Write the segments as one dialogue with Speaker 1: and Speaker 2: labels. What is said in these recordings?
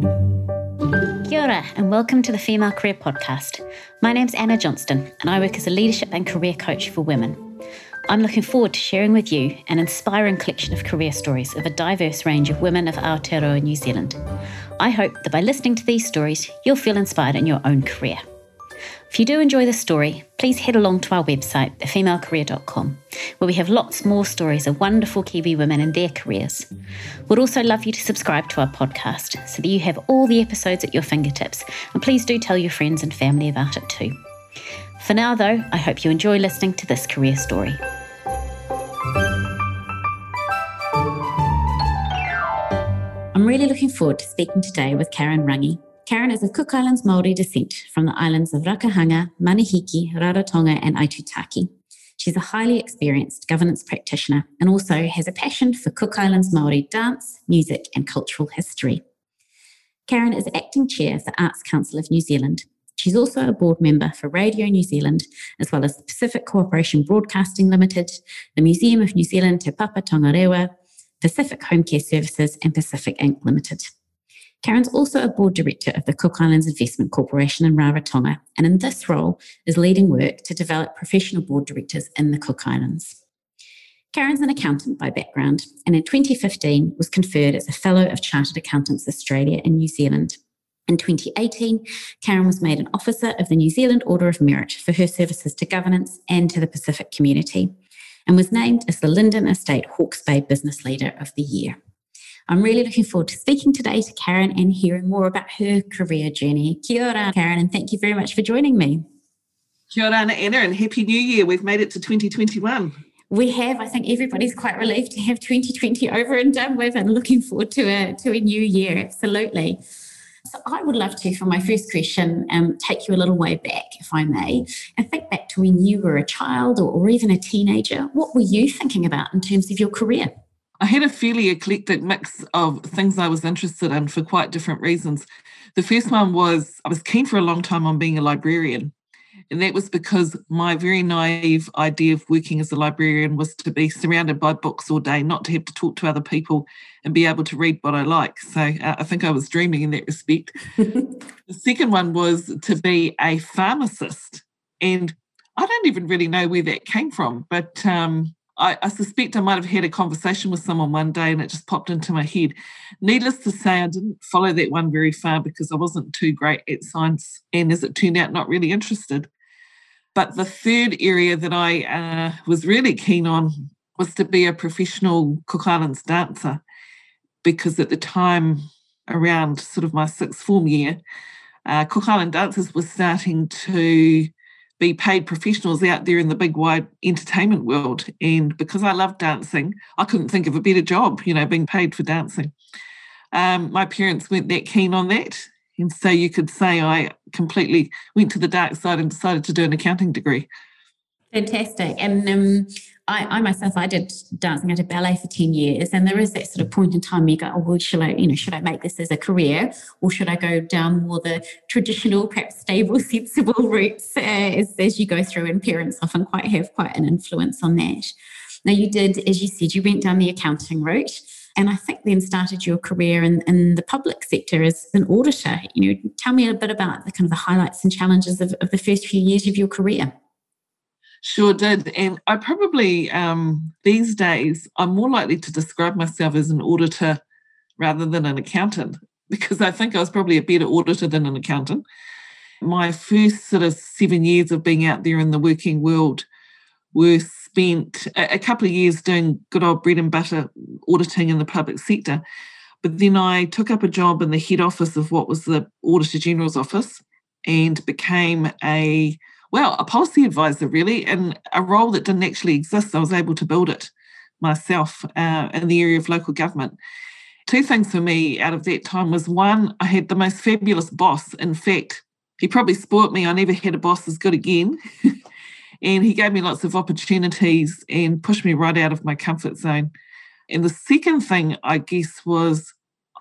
Speaker 1: Kia ora, and welcome to the Female Career Podcast. My name's Anna Johnston, and I work as a leadership and career coach for women. I'm looking forward to sharing with you an inspiring collection of career stories of a diverse range of women of Aotearoa New Zealand. I hope that by listening to these stories, you'll feel inspired in your own career. If you do enjoy this story, please head along to our website, thefemalecareer.com, where we have lots more stories of wonderful Kiwi women and their careers. We'd also love you to subscribe to our podcast so that you have all the episodes at your fingertips, and please do tell your friends and family about it too. For now, though, I hope you enjoy listening to this career story. I'm really looking forward to speaking today with Caren Rangi. Caren is of Cook Islands Māori descent from the islands of Rakahanga, Manihiki, Rarotonga, and Aitutaki. She's a highly experienced governance practitioner and also has a passion for Cook Islands Māori dance, music, and cultural history. Caren is acting chair of the Arts Council of New Zealand. She's also a board member for Radio New Zealand, as well as the Pacific Cooperation Broadcasting Limited, the Museum of New Zealand Te Papa Tongarewa, Pacific Home Care Services, and Pacific Inc. Limited. Caren's also a board director of the Cook Islands Investment Corporation in Rarotonga, and in this role is leading work to develop professional board directors in the Cook Islands. Caren's an accountant by background, and in 2015 was conferred as a Fellow of Chartered Accountants Australia and New Zealand. In 2018, Caren was made an Officer of the New Zealand Order of Merit for her services to governance and to the Pacific community and was named as the Linden Estate Hawke's Bay Business Leader of the Year. I'm really looking forward to speaking today to Caren and hearing more about her career journey. Kia ora, Caren, and thank you very much for joining me.
Speaker 2: Kia ora, Anna, and Happy New Year. We've made it to 2021.
Speaker 1: We have. I think everybody's quite relieved to have 2020 over and done with and looking forward to a, to a new year. Absolutely. So I would love to, for my first question, um, take you a little way back, if I may, and think back to when you were a child or, or even a teenager. What were you thinking about in terms of your career?
Speaker 2: I had a fairly eclectic mix of things I was interested in for quite different reasons. The first one was I was keen for a long time on being a librarian. And that was because my very naive idea of working as a librarian was to be surrounded by books all day, not to have to talk to other people and be able to read what I like. So uh, I think I was dreaming in that respect. the second one was to be a pharmacist. And I don't even really know where that came from, but um, I, I, suspect I might have had a conversation with someone one day and it just popped into my head. Needless to say, I didn't follow that one very far because I wasn't too great at science and, as it turned out, not really interested. But the third area that I uh, was really keen on was to be a professional Cook Islands dancer because at the time, around sort of my sixth form year, uh, Cook Island dancers were starting to be paid professionals out there in the big wide entertainment world. And because I love dancing, I couldn't think of a better job, you know, being paid for dancing. Um, my parents weren't that keen on that. And so you could say I completely went to the dark side and decided to do an accounting degree.
Speaker 1: Fantastic. And um, I, I, myself, I did dancing. I did ballet for 10 years. And there is that sort of point in time where you go, oh, well, should I, you know, should I make this as a career or should I go down more the traditional, perhaps stable, sensible routes uh, as, as you go through? And parents often quite have quite an influence on that. Now, you did, as you said, you went down the accounting route and I think then started your career in, in the public sector as an auditor. You know, tell me a bit about the kind of the highlights and challenges of, of the first few years of your career.
Speaker 2: Sure did. And I probably, um, these days, I'm more likely to describe myself as an auditor rather than an accountant because I think I was probably a better auditor than an accountant. My first sort of seven years of being out there in the working world were spent a, couple of years doing good old bread and butter auditing in the public sector. But then I took up a job in the head office of what was the Auditor General's office and became a, well, a policy advisor really, and a role that didn't actually exist. I was able to build it myself uh, in the area of local government. Two things for me out of that time was one, I had the most fabulous boss. In fact, he probably spoilt me. I never had a boss as good again. And he gave me lots of opportunities and pushed me right out of my comfort zone. And the second thing, I guess, was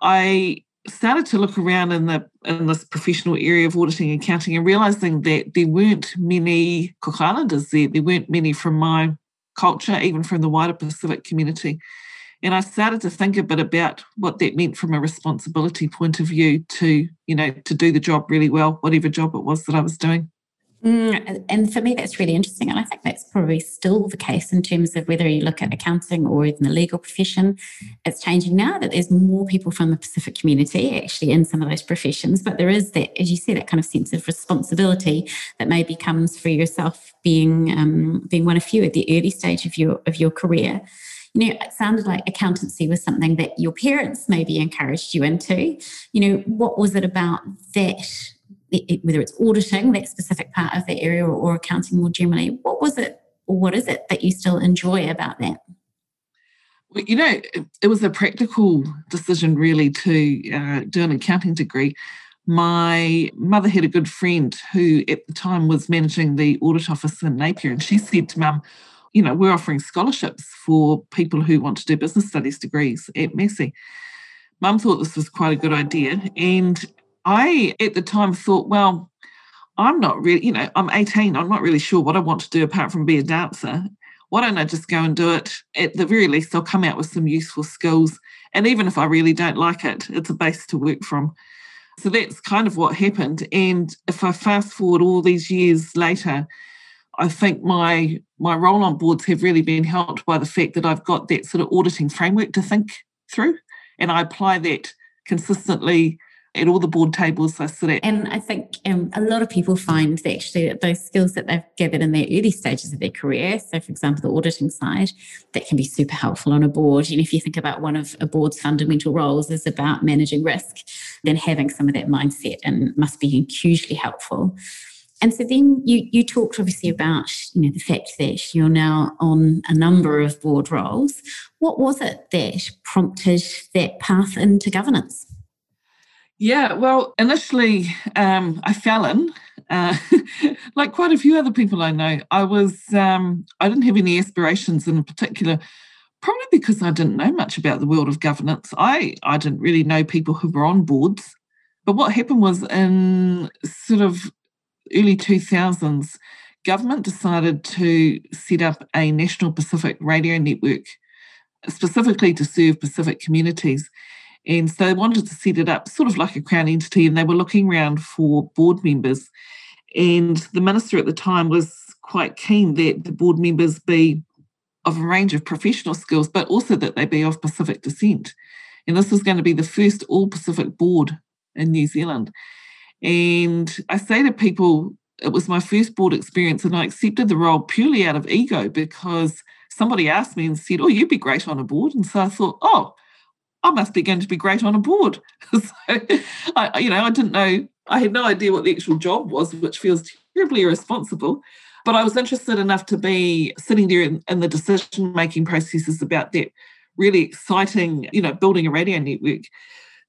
Speaker 2: I started to look around in the in this professional area of auditing and accounting and realizing that there weren't many Cook Islanders there. There weren't many from my culture, even from the wider Pacific community. And I started to think a bit about what that meant from a responsibility point of view to, you know, to do the job really well, whatever job it was that I was doing.
Speaker 1: Mm, and for me, that's really interesting. And I think that's probably still the case in terms of whether you look at accounting or even the legal profession. It's changing now that there's more people from the Pacific community actually in some of those professions. But there is that, as you say, that kind of sense of responsibility that maybe comes for yourself being um, being one of few at the early stage of your of your career. You know, it sounded like accountancy was something that your parents maybe encouraged you into. You know, what was it about that whether it's auditing that specific part of the area or, or accounting more generally, what was it or what is it that you still enjoy about that?
Speaker 2: Well, you know, it, was a practical decision really to uh, do an accounting degree. My mother had a good friend who at the time was managing the audit office in Napier, and she said to mum, you know, we're offering scholarships for people who want to do business studies degrees at Massey. Mum thought this was quite a good idea, and I, at the time, thought, well, I'm not really, you know, I'm 18. I'm not really sure what I want to do apart from be a dancer. Why don't I just go and do it? At the very least, I'll come out with some useful skills. And even if I really don't like it, it's a base to work from. So that's kind of what happened. And if I fast forward all these years later, I think my my role on boards have really been helped by the fact that I've got that sort of auditing framework to think through. And I apply that consistently at all the board tables I sit at.
Speaker 1: And I think um, a lot of people find that actually that those skills that they've gathered in their early stages of their career, so for example, the auditing side, that can be super helpful on a board. And if you think about one of a board's fundamental roles is about managing risk, then having some of that mindset and must be hugely helpful. And so then you you talked obviously about you know the fact that you're now on a number of board roles. What was it that prompted that path into governance?
Speaker 2: Yeah, well, initially um, I fell in, uh, like quite a few other people I know. I was, um, I didn't have any aspirations in particular, probably because I didn't know much about the world of governance. I, I didn't really know people who were on boards. But what happened was in sort of early 2000s, government decided to set up a national Pacific radio network specifically to serve Pacific communities. And so they wanted to set it up sort of like a crown entity, and they were looking around for board members. And the minister at the time was quite keen that the board members be of a range of professional skills, but also that they be of Pacific descent. And this was going to be the first all Pacific board in New Zealand. And I say to people, it was my first board experience, and I accepted the role purely out of ego because somebody asked me and said, Oh, you'd be great on a board. And so I thought, Oh, I must be going to be great on a board. so, I, you know, I didn't know, I had no idea what the actual job was, which feels terribly irresponsible. But I was interested enough to be sitting there in, in the decision making processes about that really exciting, you know, building a radio network.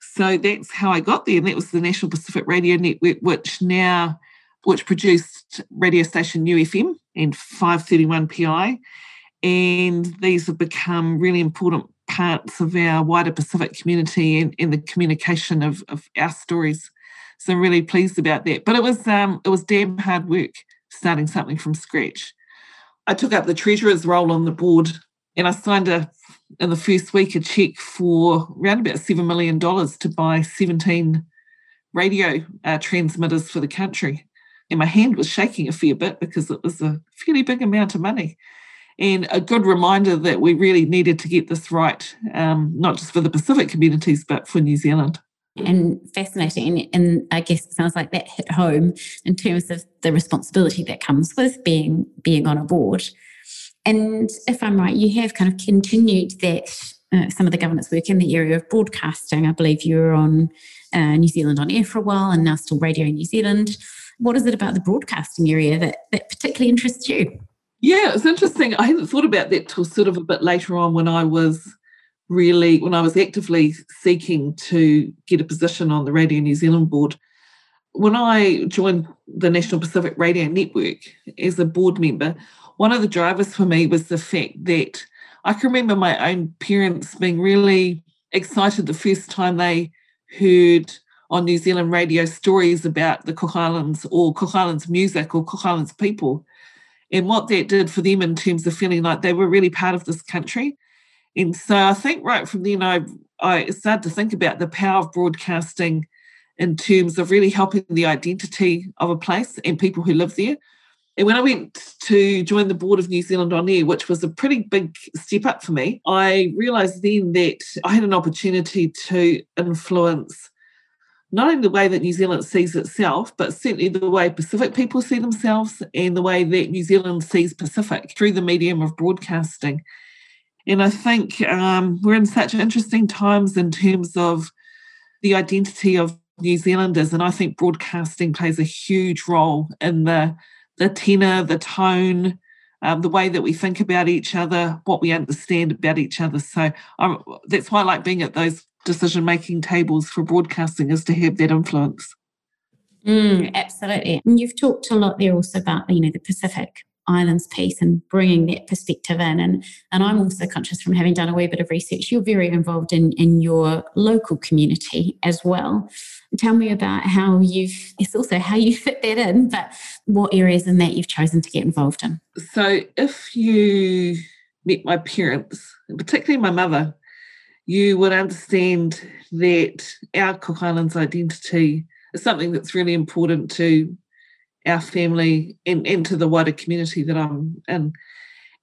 Speaker 2: So that's how I got there. And that was the National Pacific Radio Network, which now, which produced radio station Niu FM and 531 PI. And these have become really important parts of our wider Pacific community and, in the communication of, of our stories. So I'm really pleased about that. But it was um, it was damn hard work starting something from scratch. I took up the treasurer's role on the board and I signed a in the first week a check for around about seven million dollars to buy 17 radio uh, transmitters for the country. And my hand was shaking a fair bit because it was a fairly big amount of money and a good reminder that we really needed to get this right, um, not just for the Pacific communities, but for New Zealand.
Speaker 1: And fascinating. And, I guess it sounds like that hit home in terms of the responsibility that comes with being being on a board. And if I'm right, you have kind of continued that uh, some of the governance work in the area of broadcasting. I believe you were on uh, New Zealand on air for a while and now still Radio New Zealand. What is it about the broadcasting area that, that particularly interests you?
Speaker 2: Yeah, it's interesting. I hadn't thought about that till sort of a bit later on when I was really, when I was actively seeking to get a position on the Radio New Zealand board. When I joined the National Pacific Radio Network as a board member, one of the drivers for me was the fact that I can remember my own parents being really excited the first time they heard on New Zealand radio stories about the Cook Islands or Cook Islands music or Cook Islands people and what that did for them in terms of feeling like they were really part of this country. And so I think right from then I I started to think about the power of broadcasting in terms of really helping the identity of a place and people who live there. And when I went to join the board of New Zealand On Air, which was a pretty big step up for me, I realised then that I had an opportunity to influence not only the way that New Zealand sees itself, but certainly the way Pacific people see themselves and the way that New Zealand sees Pacific through the medium of broadcasting. And I think um, we're in such interesting times in terms of the identity of New Zealanders, and I think broadcasting plays a huge role in the the tenor, the tone, um, the way that we think about each other, what we understand about each other. So um, that's why I like being at those decision making tables for broadcasting is to have that influence.
Speaker 1: Mm, absolutely. And you've talked a lot there also about you know the Pacific islands piece and bringing that perspective in. And, and I'm also conscious from having done a wee bit of research, you're very involved in, in your local community as well. Tell me about how you've, it's also how you fit that in, but what areas in that you've chosen to get involved in.
Speaker 2: So if you met my parents, particularly my mother, you would understand that our Cook Islands identity is something that's really important to our family and, and to the wider community that I'm in.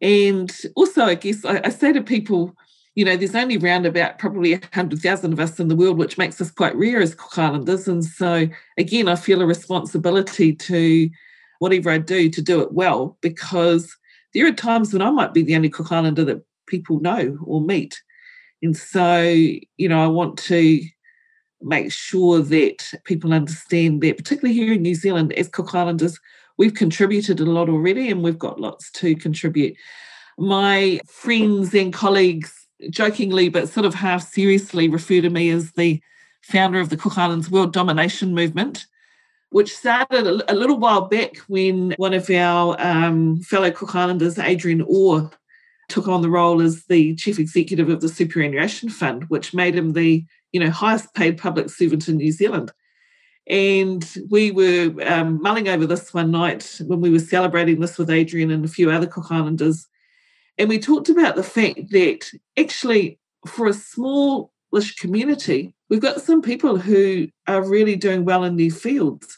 Speaker 2: And also, I guess I, I say to people, you know, there's only around about probably 100,000 of us in the world, which makes us quite rare as Cook Islanders. And so, again, I feel a responsibility to whatever I do to do it well because there are times when I might be the only Cook Islander that people know or meet. And so, you know, I want to make sure that people understand that, particularly here in New Zealand, as Cook Islanders, we've contributed a lot already and we've got lots to contribute. My friends and colleagues jokingly but sort of half seriously refer to me as the founder of the Cook Islands World Domination Movement, which started a, little while back when one of our um, fellow Cook Islanders, Adrian Orr, took on the role as the chief executive of the Superannuation Fund, which made him the you know, highest paid public servant in New Zealand. And we were um, mulling over this one night when we were celebrating this with Adrian and a few other Cook Islanders. And we talked about the fact that actually, for a smallish community, we've got some people who are really doing well in their fields,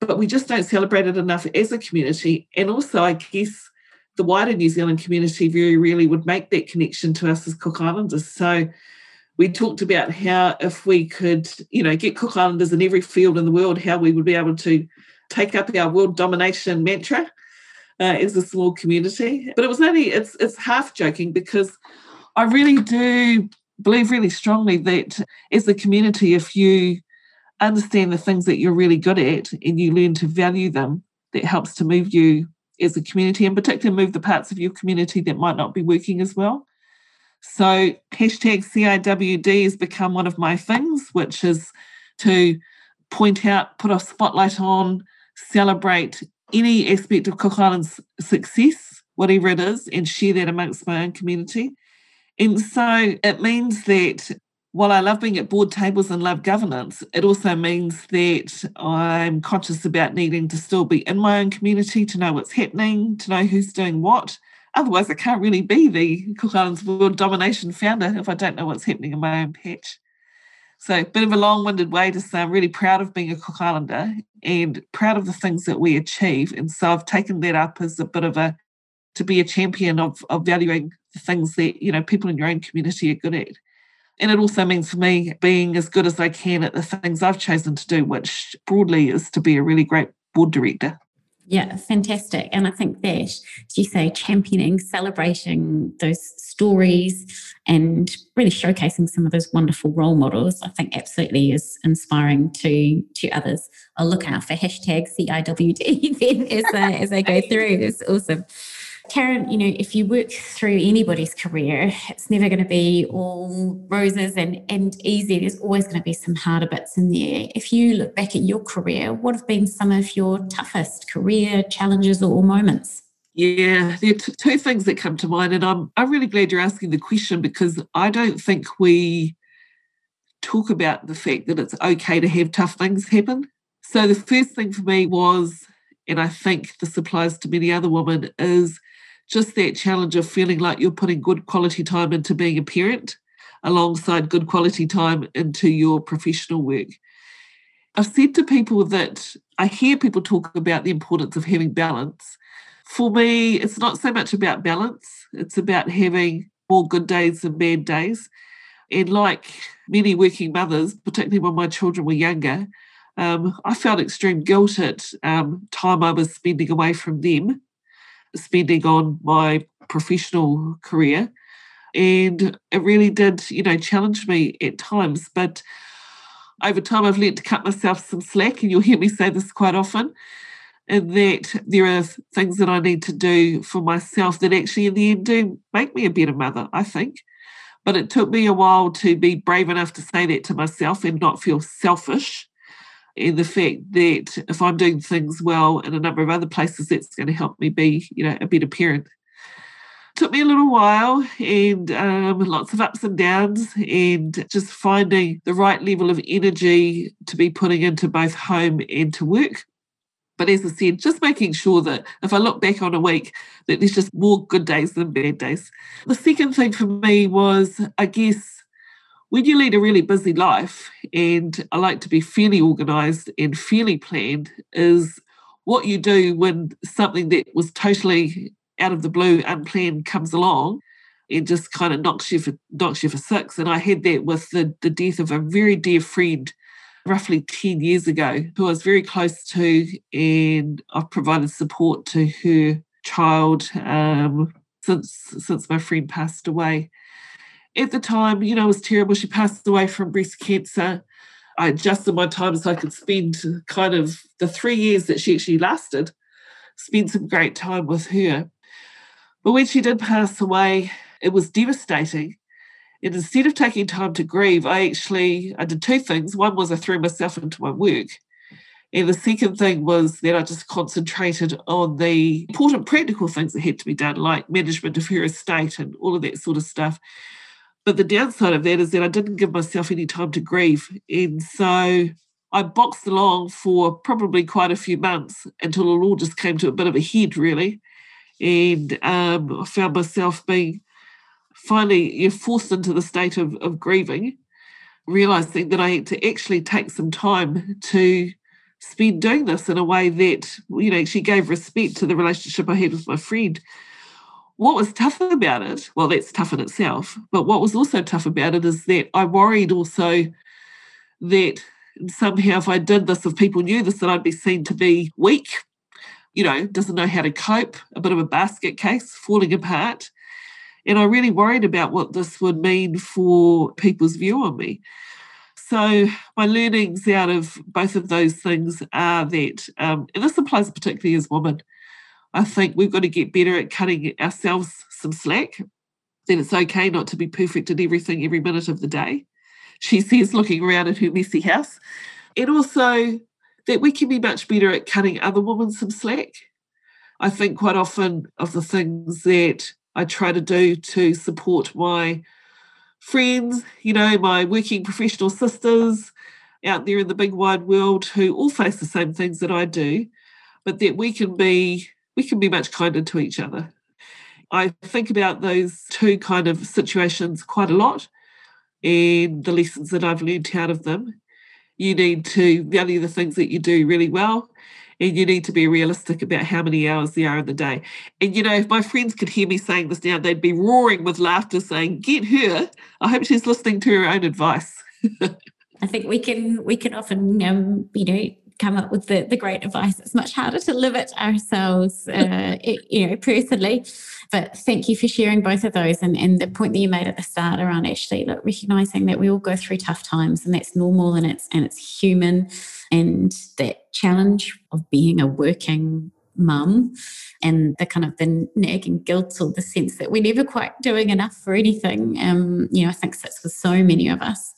Speaker 2: but we just don't celebrate it enough as a community. And also, I guess the wider New Zealand community very rarely would make that connection to us as Cook Islanders. So we talked about how if we could, you know, get Cook Islanders in every field in the world, how we would be able to take up our world domination mantra uh, as a small community. But it was only it's it's half joking because I really do believe really strongly that as a community, if you understand the things that you're really good at and you learn to value them, that helps to move you as a community and particularly move the parts of your community that might not be working as well. So hashtag CIWD has become one of my things, which is to point out, put a spotlight on, celebrate any aspect of Cook Island's success, whatever it is, and share that amongst my own community. And so it means that while I love being at board tables and love governance, it also means that I'm conscious about needing to still be in my own community to know what's happening, to know who's doing what, Otherwise, I can't really be the Cook Islands World Domination founder if I don't know what's happening in my own patch. So, a bit of a long winded way to say I'm really proud of being a Cook Islander and proud of the things that we achieve. And so, I've taken that up as a bit of a to be a champion of, of valuing the things that you know people in your own community are good at. And it also means for me being as good as I can at the things I've chosen to do, which broadly is to be a really great board director.
Speaker 1: Yeah, fantastic. And I think that, as you say, championing, celebrating those stories and really showcasing some of those wonderful role models, I think absolutely is inspiring to to others. I'll look out for hashtag CIWD then as, uh, as I go through. It's awesome. Caren, you know, if you work through anybody's career, it's never going to be all roses and, and easy. There's always going to be some harder bits in there. If you look back at your career, what have been some of your toughest career challenges or moments?
Speaker 2: Yeah, there are t- two things that come to mind, and I'm I'm really glad you're asking the question because I don't think we talk about the fact that it's okay to have tough things happen. So the first thing for me was, and I think this applies to many other women, is just that challenge of feeling like you're putting good quality time into being a parent alongside good quality time into your professional work. I've said to people that I hear people talk about the importance of having balance. For me, it's not so much about balance, it's about having more good days than bad days. And like many working mothers, particularly when my children were younger, um, I felt extreme guilt at um, time I was spending away from them, spending on my professional career. And it really did, you know, challenge me at times. But over time, I've learned to cut myself some slack, and you'll hear me say this quite often. And that there are things that I need to do for myself that actually, in the end, do make me a better mother, I think. But it took me a while to be brave enough to say that to myself and not feel selfish in the fact that if I'm doing things well in a number of other places, that's going to help me be, you know, a better parent. Took me a little while and um, lots of ups and downs, and just finding the right level of energy to be putting into both home and to work. But as I said, just making sure that if I look back on a week, that there's just more good days than bad days. The second thing for me was, I guess, when you lead a really busy life, and I like to be fairly organized and fairly planned, is what you do when something that was totally out of the blue, unplanned comes along and just kind of knocks you for knocks you for six. And I had that with the, the death of a very dear friend roughly 10 years ago, who I was very close to, and I've provided support to her child um, since since my friend passed away at the time, you know, it was terrible. She passed away from breast cancer. Uh, I adjusted my time so I could spend kind of the three years that she actually lasted, spend some great time with her. But when she did pass away, it was devastating. And instead of taking time to grieve, I actually I did two things. One was I threw myself into my work. And the second thing was that I just concentrated on the important practical things that had to be done, like management of her estate and all of that sort of stuff. But the downside of that is that I didn't give myself any time to grieve. And so I boxed along for probably quite a few months until it all just came to a bit of a head, really. And um, I found myself being finally you know, forced into the state of, of grieving, realizing that I had to actually take some time to spend doing this in a way that, you know, actually gave respect to the relationship I had with my friend what was tough about it, well, that's tough in itself, but what was also tough about it is that I worried also that somehow if I did this, if people knew this, that I'd be seen to be weak, you know, doesn't know how to cope, a bit of a basket case, falling apart. And I really worried about what this would mean for people's view on me. So, my learnings out of both of those things are that, um, and this applies particularly as women, I think we've got to get better at cutting ourselves some slack. That it's okay not to be perfect at everything every minute of the day. She says, looking around at her messy house. And also that we can be much better at cutting other women some slack. I think quite often of the things that I try to do to support my friends, you know, my working professional sisters out there in the big wide world who all face the same things that I do, but that we can be we can be much kinder to each other. I think about those two kind of situations quite a lot and the lessons that I've learned out of them. You need to value the things that you do really well and you need to be realistic about how many hours there are in the day. And you know, if my friends could hear me saying this now, they'd be roaring with laughter saying, Get her. I hope she's listening to her own advice.
Speaker 1: I think we can we can often um, you know come up with the, the great advice. It's much harder to live it ourselves, uh, you know, personally. But thank you for sharing both of those. And, and the point that you made at the start around actually like, recognizing that we all go through tough times and that's normal and it's and it's human. And that challenge of being a working mum and the kind of the nagging guilt or the sense that we're never quite doing enough for anything um you know i think sits with so many of us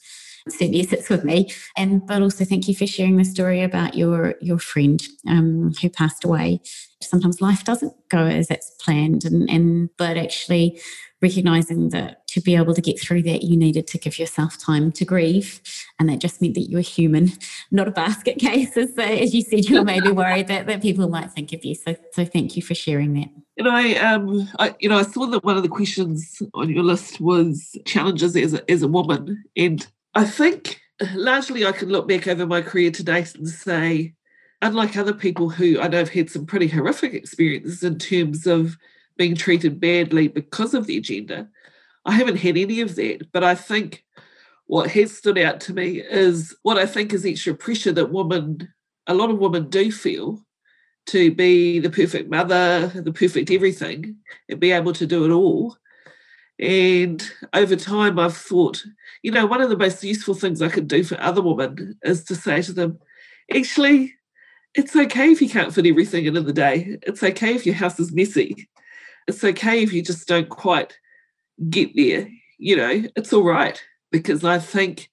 Speaker 1: certainly sits with me. And but also thank you for sharing the story about your your friend um, who passed away. Sometimes life doesn't go as it's planned, and and but actually recognizing that to be able to get through that, you needed to give yourself time to grieve, and that just meant that you were human, not a basket case. As, uh, as you said, you were maybe worried that, that people might think of you. So so thank you for sharing that.
Speaker 2: And I, um, I, you know, I saw that one of the questions on your list was challenges as a, as a woman, and I think largely I can look back over my career to date and say, unlike other people who I know have had some pretty horrific experiences in terms of being treated badly because of the agenda, I haven't had any of that. But I think what has stood out to me is what I think is extra pressure that women, a lot of women do feel to be the perfect mother, the perfect everything, and be able to do it all. And over time, I've thought, you know, one of the most useful things I can do for other women is to say to them, actually, it's okay if you can't fit everything in in the day. It's okay if your house is messy. It's okay if you just don't quite get there. You know, it's all right because I think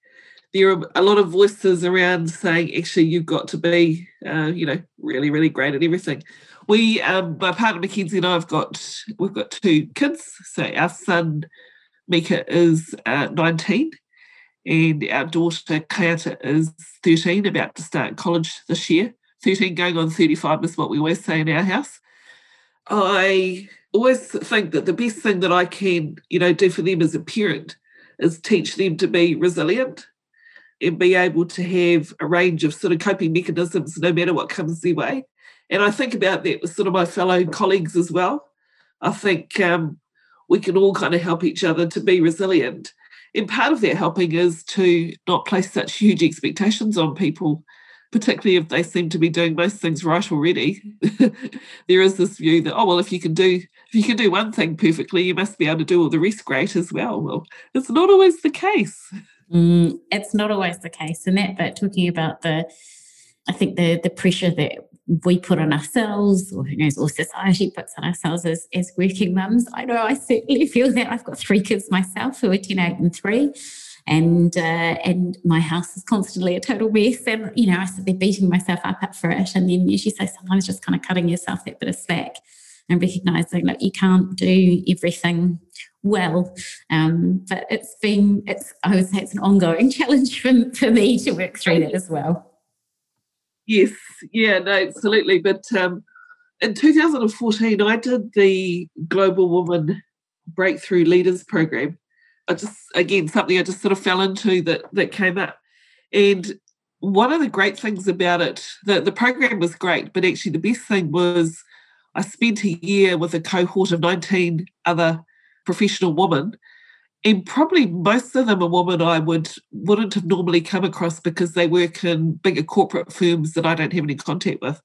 Speaker 2: there are a lot of voices around saying actually you've got to be, uh, you know, really, really great at everything. We, um, my partner Mackenzie and I have got we've got two kids. So our son Mika is uh, 19 and our daughter Kayata is 13, about to start college this year. 13 going on 35 is what we always say in our house. I always think that the best thing that I can, you know, do for them as a parent is teach them to be resilient and be able to have a range of sort of coping mechanisms no matter what comes their way. And I think about that with sort of my fellow colleagues as well. I think um, we can all kind of help each other to be resilient. And part of that helping is to not place such huge expectations on people particularly if they seem to be doing most things right already, there is this view that, oh well, if you can do if you can do one thing perfectly, you must be able to do all the rest great as well. Well, it's not always the case.
Speaker 1: Mm, it's not always the case. And that but talking about the I think the the pressure that we put on ourselves or who knows or society puts on ourselves as, as working mums. I know I certainly feel that I've got three kids myself who are 10, 8 and 3 and uh, and my house is constantly a total mess. And you know, I sit there beating myself up for it. And then, as you say, sometimes just kind of cutting yourself that bit of slack and recognizing that you can't do everything well. Um, but it's been it's I would say it's an ongoing challenge for, for me to work through that as well.
Speaker 2: Yes, yeah, no, absolutely. But um, in 2014, I did the Global Woman Breakthrough Leaders Program, I just again something I just sort of fell into that that came up. And one of the great things about it, the, the program was great, but actually the best thing was I spent a year with a cohort of 19 other professional women. And probably most of them are women I would wouldn't have normally come across because they work in bigger corporate firms that I don't have any contact with.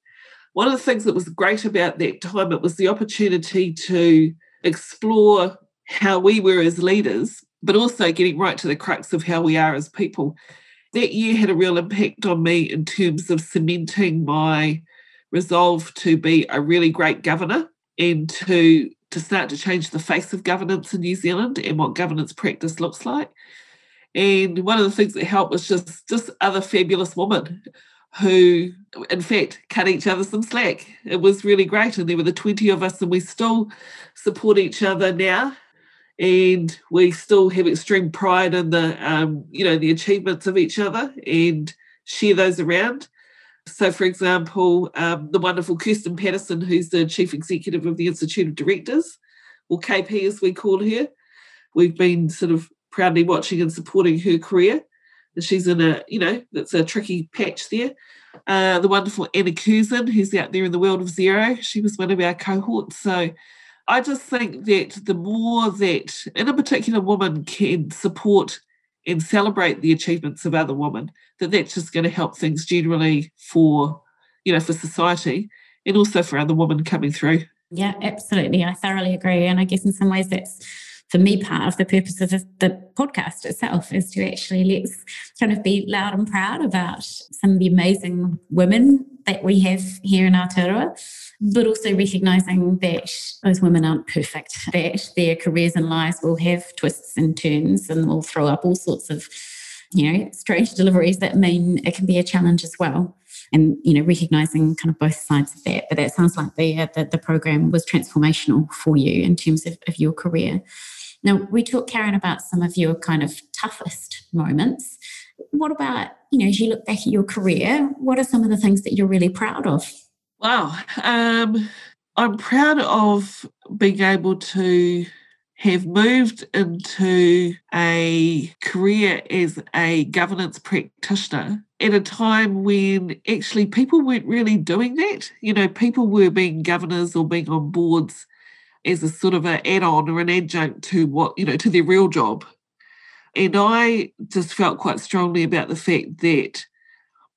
Speaker 2: One of the things that was great about that time, it was the opportunity to explore how we were as leaders but also getting right to the crux of how we are as people. That year had a real impact on me in terms of cementing my resolve to be a really great governor and to to start to change the face of governance in New Zealand and what governance practice looks like. And one of the things that helped was just just other fabulous women who, in fact, cut each other some slack. It was really great. And there were the 20 of us, and we still support each other now and we still have extreme pride in the um, you know the achievements of each other and share those around. So, for example, um, the wonderful Kirsten Patterson, who's the chief executive of the Institute of Directors, or KP as we call her, we've been sort of proudly watching and supporting her career. She's in a, you know, that's a tricky patch there. Uh, the wonderful Anna Curzon, who's out there in the world of Xero, she was one of our cohorts. So I just think that the more that in a particular woman can support and celebrate the achievements of other women, that that's just going to help things generally for, you know, for society and also for other women coming through.
Speaker 1: Yeah, absolutely. I thoroughly agree. And I guess in some ways that's for me, part of the purpose of the podcast itself is to actually let's kind of be loud and proud about some of the amazing women that we have here in Aotearoa, but also recognizing that those women aren't perfect, that their careers and lives will have twists and turns and will throw up all sorts of you know strange deliveries that mean it can be a challenge as well. And you know recognizing kind of both sides of that but that sounds like the uh, the, the program was transformational for you in terms of, of your career now, we talked, Caren, about some of your kind of toughest moments. What about, you know, as you look back at your career, what are some of the things that you're really proud of?
Speaker 2: Wow. Um, I'm proud of being able to have moved into a career as a governance practitioner at a time when actually people weren't really doing that. You know, people were being governors or being on boards as a sort of an add-on or an adjunct to what, you know, to their real job. And I just felt quite strongly about the fact that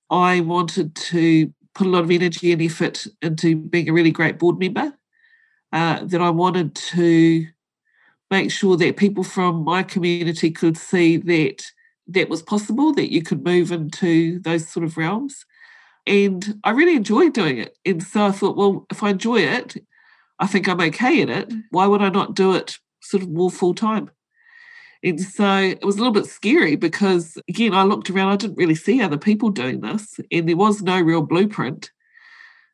Speaker 2: I wanted to put a lot of energy and effort into being a really great board member. Uh, that I wanted to make sure that people from my community could see that that was possible, that you could move into those sort of realms. And I really enjoyed doing it. And so I thought, well, if I enjoy it, I think I'm okay in it. Why would I not do it sort of more full time? And so it was a little bit scary because, again, I looked around, I didn't really see other people doing this, and there was no real blueprint.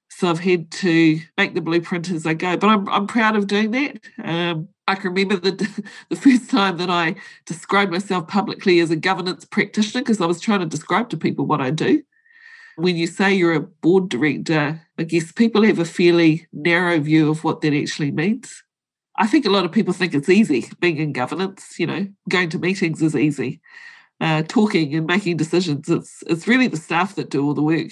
Speaker 2: So I've had to make the blueprint as I go. But I'm, I'm proud of doing that. Um, I can remember the, the first time that I described myself publicly as a governance practitioner because I was trying to describe to people what I do. When you say you're a board director, I guess people have a fairly narrow view of what that actually means. I think a lot of people think it's easy being in governance. You know, going to meetings is easy. Uh, talking and making decisions, it's it's really the staff that do all the work.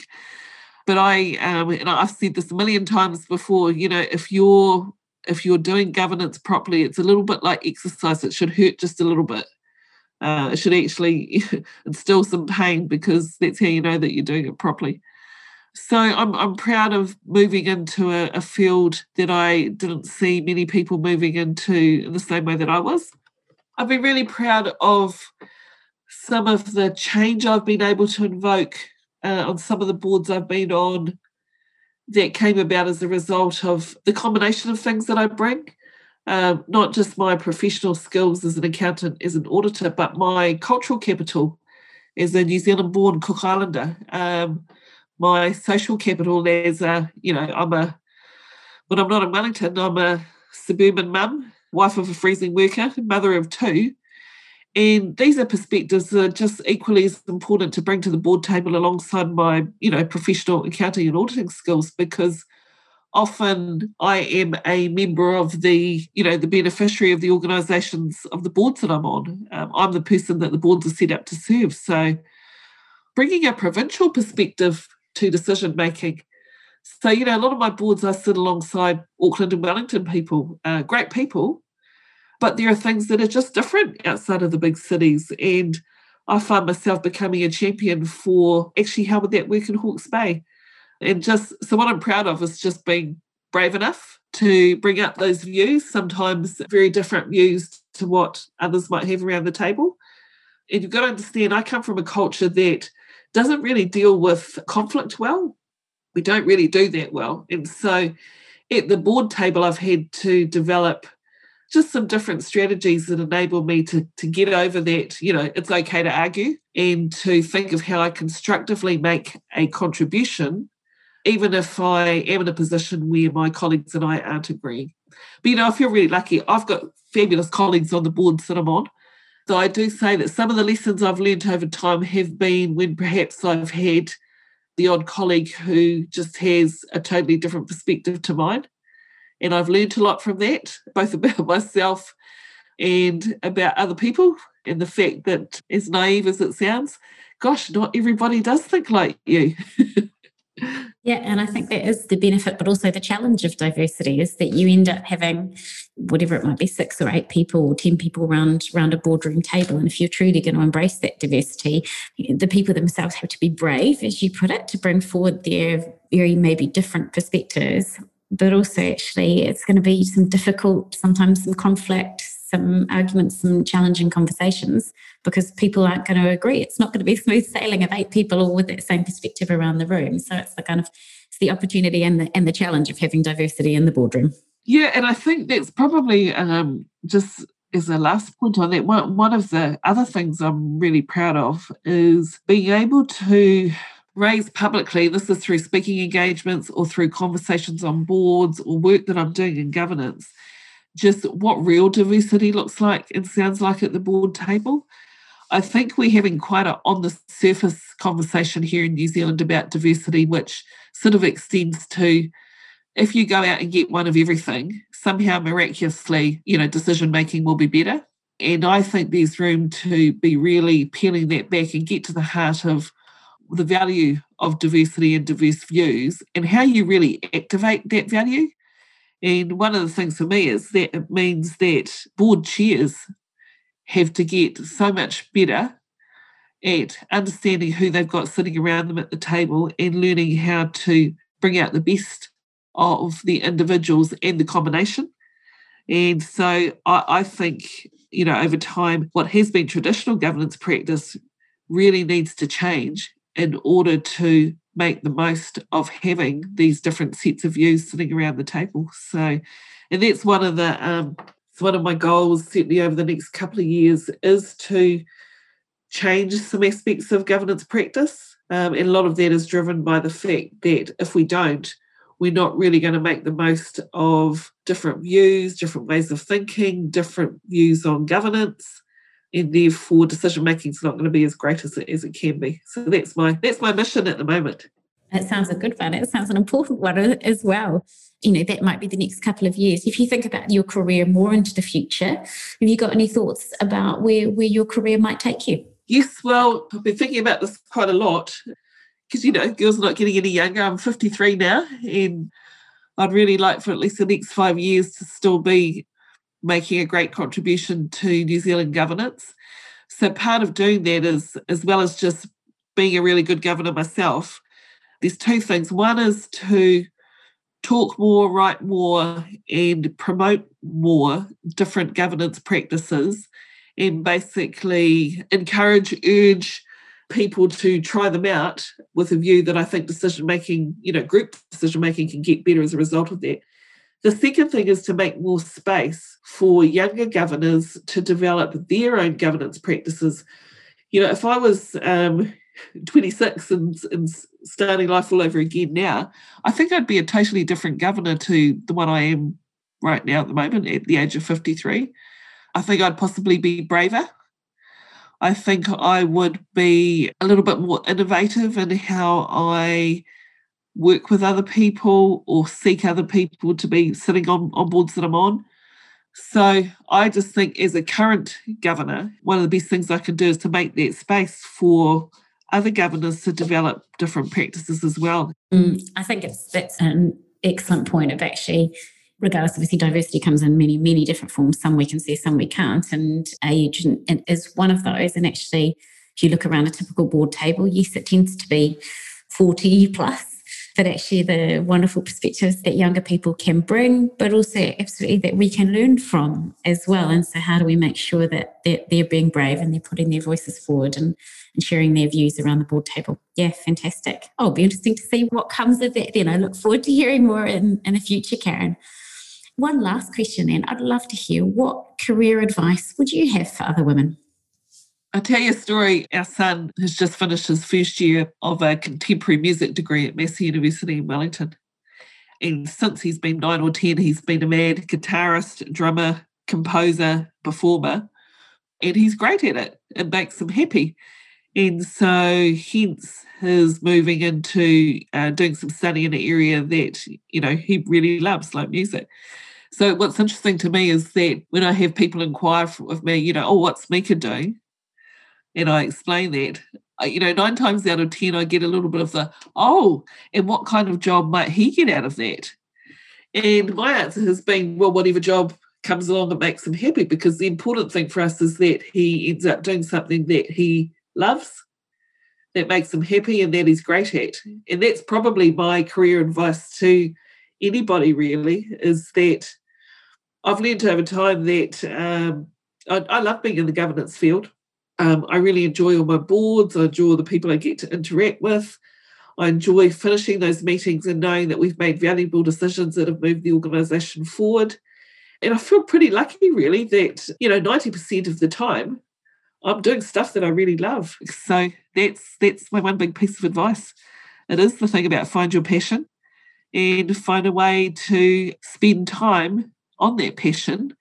Speaker 2: But I, um, and I've said this a million times before. You know, if you're if you're doing governance properly, it's a little bit like exercise. It should hurt just a little bit. Uh, it should actually instill some pain because that's how you know that you're doing it properly. So I'm I'm proud of moving into a, a, field that I didn't see many people moving into in the same way that I was. I've been really proud of some of the change I've been able to invoke uh, on some of the boards I've been on that came about as a result of the combination of things that I bring. Um, not just my professional skills as an accountant, as an auditor, but my cultural capital as a New Zealand born Cook Islander. Um, my social capital as a, you know, I'm a, when I'm not in Wellington, I'm a suburban mum, wife of a freezing worker, mother of two. And these are perspectives that are just equally as important to bring to the board table alongside my, you know, professional accounting and auditing skills because often I am a member of the, you know, the beneficiary of the organisations of the boards that I'm on. Um, I'm the person that the boards are set up to serve. So bringing a provincial perspective to decision making. So, you know, a lot of my boards I sit alongside Auckland and Wellington people, uh, great people, but there are things that are just different outside of the big cities. And I find myself becoming a champion for actually how would that work in Hawke's Bay. And just so what I'm proud of is just being brave enough to bring up those views, sometimes very different views to what others might have around the table. And you've got to understand, I come from a culture that doesn't really deal with conflict well. We don't really do that well. And so at the board table, I've had to develop just some different strategies that enable me to, to get over that, you know, it's okay to argue and to think of how I constructively make a contribution, even if I am in a position where my colleagues and I aren't agreeing. But, you know, I feel really lucky. I've got fabulous colleagues on the boards that I'm on. So I do say that some of the lessons I've learned over time have been when perhaps I've had the odd colleague who just has a totally different perspective to mine. And I've learned a lot from that, both about myself and about other people. And the fact that, as naive as it sounds, gosh, not everybody does think like you.
Speaker 1: yeah, and I think that is the benefit, but also the challenge of diversity is that you end up having whatever it might be, six or eight people or 10 people around, around a boardroom table. And if you're truly going to embrace that diversity, the people themselves have to be brave, as you put it, to bring forward their very maybe different perspectives but also actually it's going to be some difficult, sometimes some conflict, some arguments, some challenging conversations because people aren't going to agree. It's not going to be smooth sailing of eight people all with that same perspective around the room. So it's the kind of it's the opportunity and the and the challenge of having diversity in the boardroom.
Speaker 2: Yeah, and I think that's probably um, just as a last point on that. One one of the other things I'm really proud of is being able to raise publicly, this is through speaking engagements or through conversations on boards or work that I'm doing in governance, just what real diversity looks like and sounds like at the board table. I think we're having quite a on the surface conversation here in New Zealand about diversity, which sort of extends to if you go out and get one of everything, somehow miraculously, you know, decision making will be better. And I think there's room to be really peeling that back and get to the heart of the value of diversity and diverse views and how you really activate that value. And one of the things for me is that it means that board chairs have to get so much better at understanding who they've got sitting around them at the table and learning how to bring out the best of the individuals and the combination. And so I, I think, you know, over time, what has been traditional governance practice really needs to change in order to make the most of having these different sets of views sitting around the table. So, and that's one of the um, one of my goals certainly over the next couple of years is to change some aspects of governance practice. Um, and a lot of that is driven by the fact that if we don't, we're not really going to make the most of different views, different ways of thinking, different views on governance, and therefore decision making is not going to be as great as it, as it can be. So that's my that's my mission at the moment.
Speaker 1: That sounds a good one. It sounds an important one as well. You know, that might be the next couple of years. If you think about your career more into the future, have you got any thoughts about where, where your career might take you?
Speaker 2: Yes, well, I've been thinking about this quite a lot because, you know, girls are not getting any younger. I'm 53 now, and I'd really like for at least the next five years to still be making a great contribution to New Zealand governance. So part of doing that is, as well as just being a really good governor myself, there's two things. One is to talk more, write more, and promote more different governance practices and basically encourage, urge people to try them out with a view that I think decision making, you know, group decision making can get better as a result of that. The second thing is to make more space for younger governors to develop their own governance practices. You know, if I was um, 26 and, and starting life all over again now, I think I'd be a totally different governor to the one I am right now at the moment at the age of 53. I think I'd possibly be braver. I think I would be a little bit more innovative in how I work with other people or seek other people to be sitting on, on boards that I'm on. So I just think as a current governor, one of the best things I can do is to make that space for other governors to develop different practices as well.
Speaker 1: Mm, I think it's that's an excellent point of actually regardless, obviously, diversity comes in many, many different forms. Some we can see, some we can't. And age is one of those. And actually, if you look around a typical board table, yes, it tends to be 40 plus. But actually, the wonderful perspectives that younger people can bring, but also absolutely that we can learn from as well. And so, how do we make sure that they're, they're being brave and they're putting their voices forward and, and sharing their views around the board table? Yeah, fantastic. Oh, it'll be interesting to see what comes of that then. I look forward to hearing more in, in the future, Caren. One last question, then. I'd love to hear what career advice would you have for other women?
Speaker 2: I'll tell you a story. Our son has just finished his first year of a contemporary music degree at Massey University in Wellington. And since he's been nine or 10, he's been a mad guitarist, drummer, composer, performer. And he's great at it. It makes him happy. And so, hence his moving into uh, doing some study in an area that, you know, he really loves, like music. So what's interesting to me is that when I have people inquire of me, you know, oh, what's Mika doing? And I explain that, you know, nine times out of 10, I get a little bit of the, oh, and what kind of job might he get out of that? And my answer has been, well, whatever job comes along that makes him happy, because the important thing for us is that he ends up doing something that he loves, that makes him happy, and that he's great at. And that's probably my career advice to anybody, really, is that I've learned over time that um, I, I, love being in the governance field. Um, I really enjoy all my boards. I enjoy the people I get to interact with. I enjoy finishing those meetings and knowing that we've made valuable decisions that have moved the organisation forward. And I feel pretty lucky, really, that you know, ninety percent of the time, I'm doing stuff that I really love. So that's that's my one big piece of advice. It is the thing about find your passion and find a way to spend time on that passion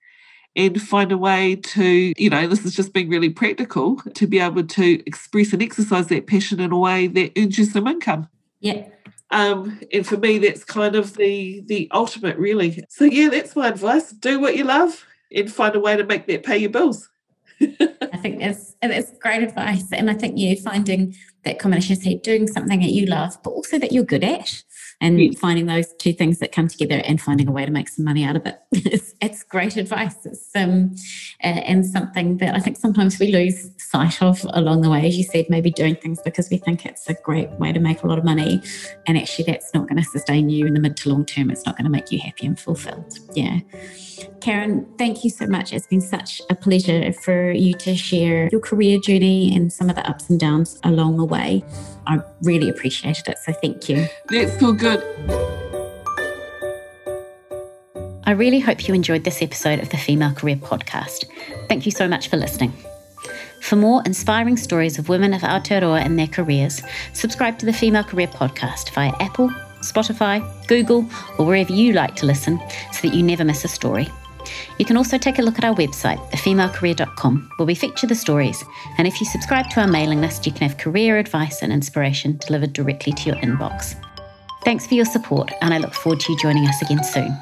Speaker 2: and find a way to, you know, this is just being really practical, to be able to express and exercise that passion in a way that earns you some income.
Speaker 1: Yeah.
Speaker 2: Um, and for me, that's kind of the the ultimate, really. So yeah, that's my advice: do what you love and find a way to make that pay your bills.
Speaker 1: I think that's it's great advice, and I think you finding that combination, say doing something that you love, but also that you're good at, and yes. finding those two things that come together and finding a way to make some money out of it. it's, it's great advice. It's um, uh, and something that I think sometimes we lose sight of along the way. As you said, maybe doing things because we think it's a great way to make a lot of money, and actually that's not going to sustain you in the mid to long term. It's not going to make you happy and fulfilled. Yeah. Caren, thank you so much. It's been such a pleasure for you to share your career journey and some of the ups and downs along the way. I really appreciated it. So thank you.
Speaker 2: That's so good.
Speaker 1: I really hope you enjoyed this episode of the Female Career Podcast. Thank you so much for listening. For more inspiring stories of women of Aotearoa and their careers, subscribe to the Female Career Podcast via Apple, Spotify, Google, or wherever you like to listen so that you never miss a story. You can also take a look at our website, thefemalecareer.com, where we feature the stories. And if you subscribe to our mailing list, you can have career advice and inspiration delivered directly to your inbox. Thanks for your support, and I look forward to you joining us again soon.